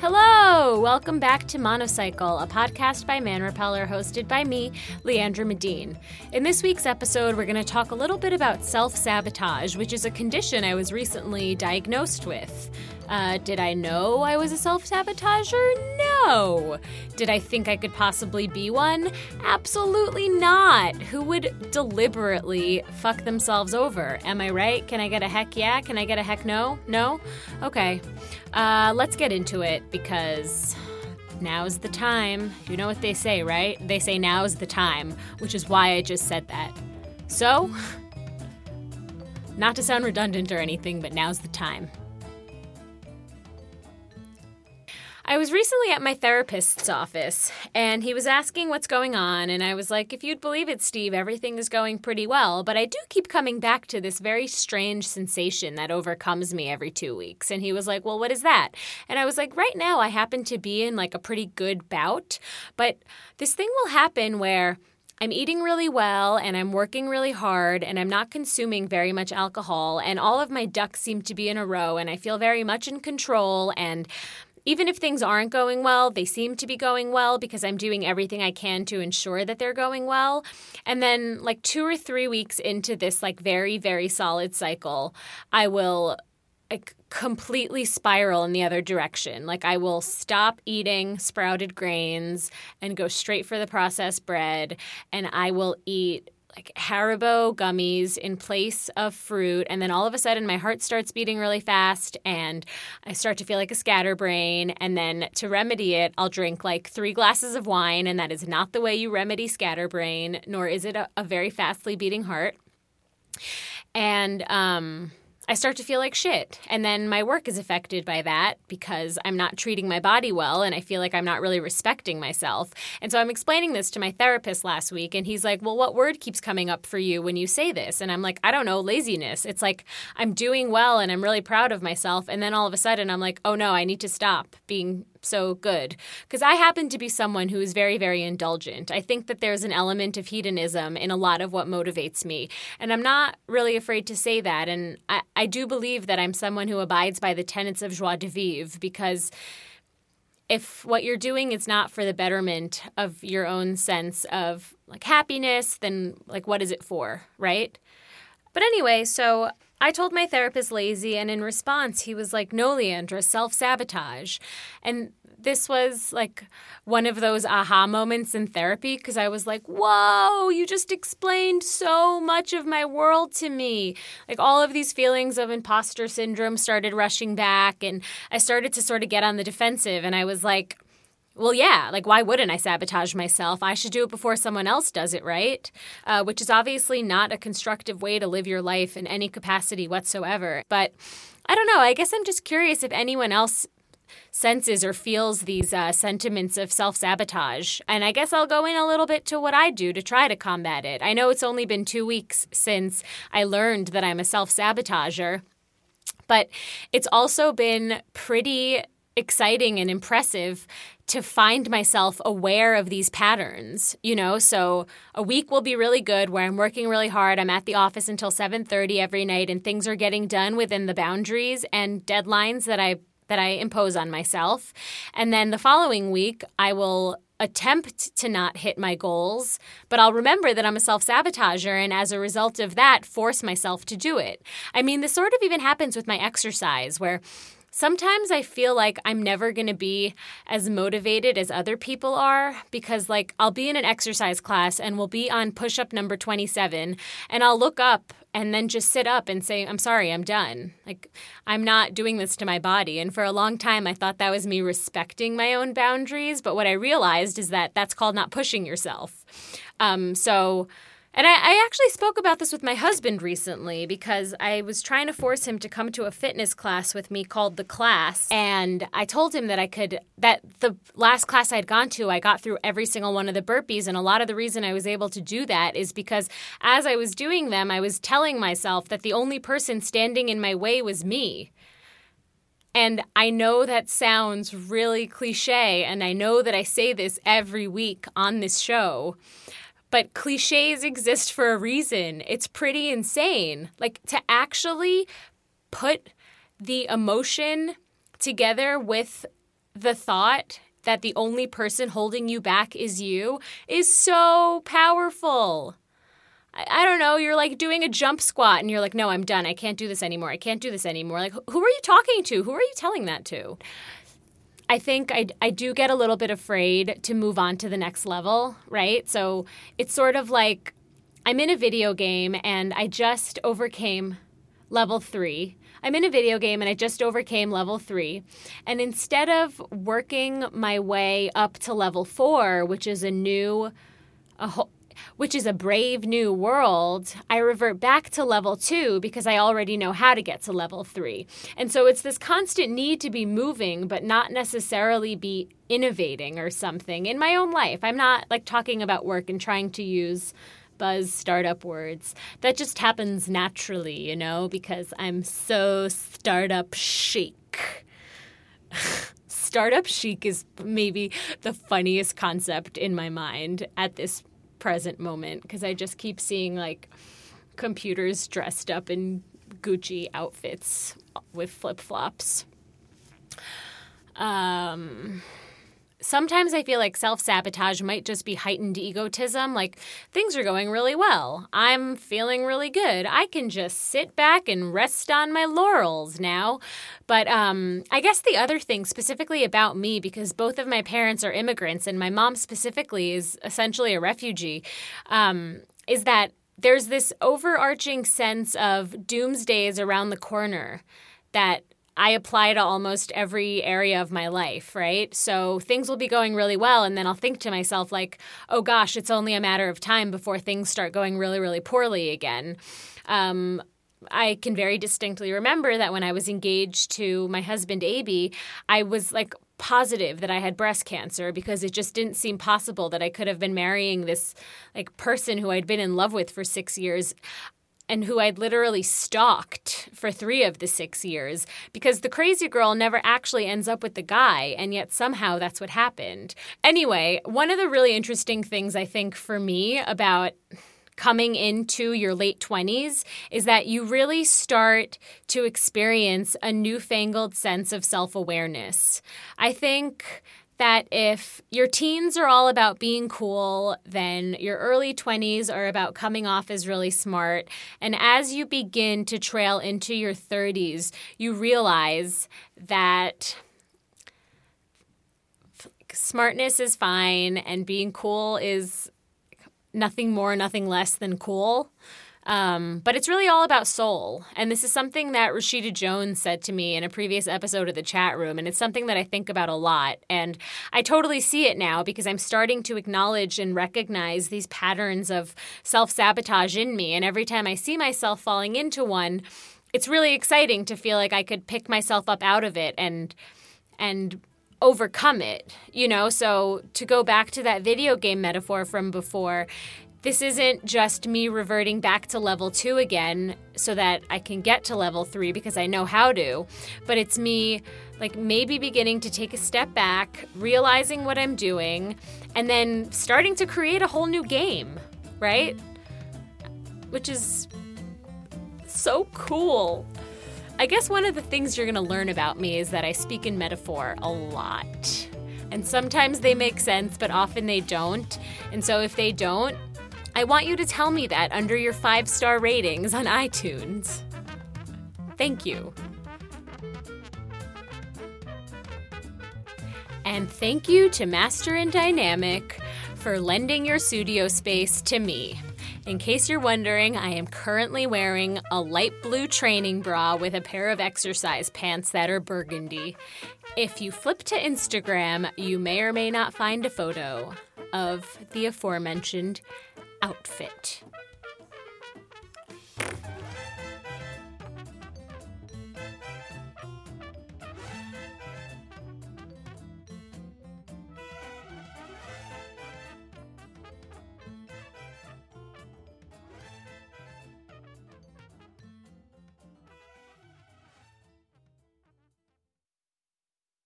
Hello! Welcome back to Monocycle, a podcast by Man Repeller hosted by me, Leandra Medine. In this week's episode, we're going to talk a little bit about self sabotage, which is a condition I was recently diagnosed with. Uh, did I know I was a self sabotager? No. Did I think I could possibly be one? Absolutely not. Who would deliberately fuck themselves over? Am I right? Can I get a heck yeah? Can I get a heck no? No? Okay. Uh, let's get into it because now's the time. You know what they say, right? They say now's the time, which is why I just said that. So, not to sound redundant or anything, but now's the time. I was recently at my therapist's office and he was asking what's going on. And I was like, if you'd believe it, Steve, everything is going pretty well. But I do keep coming back to this very strange sensation that overcomes me every two weeks. And he was like, well, what is that? And I was like, right now, I happen to be in like a pretty good bout. But this thing will happen where. I'm eating really well and I'm working really hard and I'm not consuming very much alcohol and all of my ducks seem to be in a row and I feel very much in control and even if things aren't going well, they seem to be going well because I'm doing everything I can to ensure that they're going well. And then, like, two or three weeks into this, like, very, very solid cycle, I will like completely spiral in the other direction. Like I will stop eating sprouted grains and go straight for the processed bread and I will eat like Haribo gummies in place of fruit. And then all of a sudden, my heart starts beating really fast and I start to feel like a scatterbrain. And then to remedy it, I'll drink like three glasses of wine. And that is not the way you remedy scatterbrain, nor is it a, a very fastly beating heart. And, um, I start to feel like shit. And then my work is affected by that because I'm not treating my body well and I feel like I'm not really respecting myself. And so I'm explaining this to my therapist last week and he's like, Well, what word keeps coming up for you when you say this? And I'm like, I don't know, laziness. It's like I'm doing well and I'm really proud of myself. And then all of a sudden I'm like, Oh no, I need to stop being so good because I happen to be someone who is very, very indulgent. I think that there's an element of hedonism in a lot of what motivates me. And I'm not really afraid to say that. And I, I do believe that I'm someone who abides by the tenets of joie de vivre because if what you're doing is not for the betterment of your own sense of like happiness, then like what is it for, right? But anyway, so I told my therapist lazy, and in response, he was like, No, Leandra, self sabotage. And this was like one of those aha moments in therapy because I was like, Whoa, you just explained so much of my world to me. Like all of these feelings of imposter syndrome started rushing back, and I started to sort of get on the defensive, and I was like, well, yeah, like why wouldn't I sabotage myself? I should do it before someone else does it, right? Uh, which is obviously not a constructive way to live your life in any capacity whatsoever. But I don't know. I guess I'm just curious if anyone else senses or feels these uh, sentiments of self sabotage. And I guess I'll go in a little bit to what I do to try to combat it. I know it's only been two weeks since I learned that I'm a self sabotager, but it's also been pretty exciting and impressive to find myself aware of these patterns you know? So a week will be really good where i'm working really hard. I'm at the office until 7:30 every night and things are getting done within the boundaries and deadlines that i that i impose on myself. And then the following week i will attempt to not hit my goals, but I'll remember that I'm a self sabotager and as a result of that, force myself to do it. I mean, this sort of even happens with my exercise where sometimes I feel like I'm never going to be as motivated as other people are because, like, I'll be in an exercise class and we'll be on push up number 27, and I'll look up and then just sit up and say, I'm sorry, I'm done. Like, I'm not doing this to my body. And for a long time, I thought that was me respecting my own boundaries. But what I realized is that that's called not pushing yourself. Um, so, and I, I, actually spoke about this with my husband recently because I was trying to force him to come to a fitness class with me called The Class. And I told him that I could, that the last class I'd gone to, I got through every single one of the burpees. And a lot of the reason I was able to do that is because as I was doing them, I was telling myself that the only person standing in my way was me. And I know that sounds really cliche, and I know that I say this every week on this show but cliches exist for a reason. It's pretty insane. Like to actually put the emotion together with the thought that the only person holding you back is you is so powerful. I, I don't know, you're like doing a jump squat and you're like, no, I'm done. I can't do this anymore. I can't do this anymore. Like, who are you talking to? Who are you telling that to? I think I, I do get a little bit afraid to move on to the next level, right? So it's sort of like I'm in a video game and I just overcame level three. I'm in a video game and I just overcame level three. And instead of working my way up to level four, which is a new, a whole, which is a brave new world, I revert back to level two because I already know how to get to level three. And so it's this constant need to be moving, but not necessarily be innovating or something in my own life. I'm not like talking about work and trying to use buzz startup words. That just happens naturally, you know, because I'm so startup chic. startup chic is maybe the funniest concept in my mind at this present moment because I just keep seeing like computers dressed up in Gucci outfits with flip flops. Um, sometimes I feel like self sabotage might just be heightened egotism. Like, things are going really well. I'm feeling really good. I can just sit back and rest on my laurels now. But um, I guess the other thing, specifically about me, because both of my parents are immigrants and my mom specifically is essentially a refugee, um, is that there's this overarching sense of doomsday is around the corner that I apply to almost every area of my life, right? So things will be going really well. And then I'll think to myself, like, oh gosh, it's only a matter of time before things start going really, really poorly again. Um, I can very distinctly remember that when I was engaged to my husband, Abie, I was like, positive that I had breast cancer because it just didn't seem possible that I could have been marrying this like person who I'd been in love with for 6 years and who I'd literally stalked for three of the six years because the crazy girl never actually ends up with the guy, and yet somehow that's what happened. Anyway, one of the really interesting things I think for me about coming into your late 20s is that you really start to experience a newfangled sense of self awareness. I think that if your teens are all about being cool, then your early 20s are about coming off as really smart. And as you begin to trail into your 30s, you realize that smartness is fine and being cool is nothing more, nothing less than cool. Um, but it's really all about soul. And this is something that Rashida Jones said to me in a previous episode of the chat room. And it's something that I think about a lot. And I totally see it now because I'm starting to acknowledge and recognize these patterns of self sabotage in me. And every time I see myself falling into one, it's really exciting to feel like I could pick myself up out of it and and overcome it you know so to go back to that video game metaphor from before this isn't just me reverting back to level two again so that I can get to level three because I know how to, but it's me like maybe beginning to take a step back, realizing what I'm doing, and then starting to create a whole new game, right? Which is so cool. I guess one of the things you're to learn about me is that I speak in metaphor a lot. And sometimes they make sense, but often they don't. And so if they don't, I want you to tell me that under your five star ratings on iTunes. Thank you. And thank you to Master and Dynamic for lending your studio space to me. In case you're wondering, I am currently wearing a light blue training bra with a pair of exercise pants that are burgundy. If you flip to Instagram, you may or may not find a photo of the aforementioned outfit.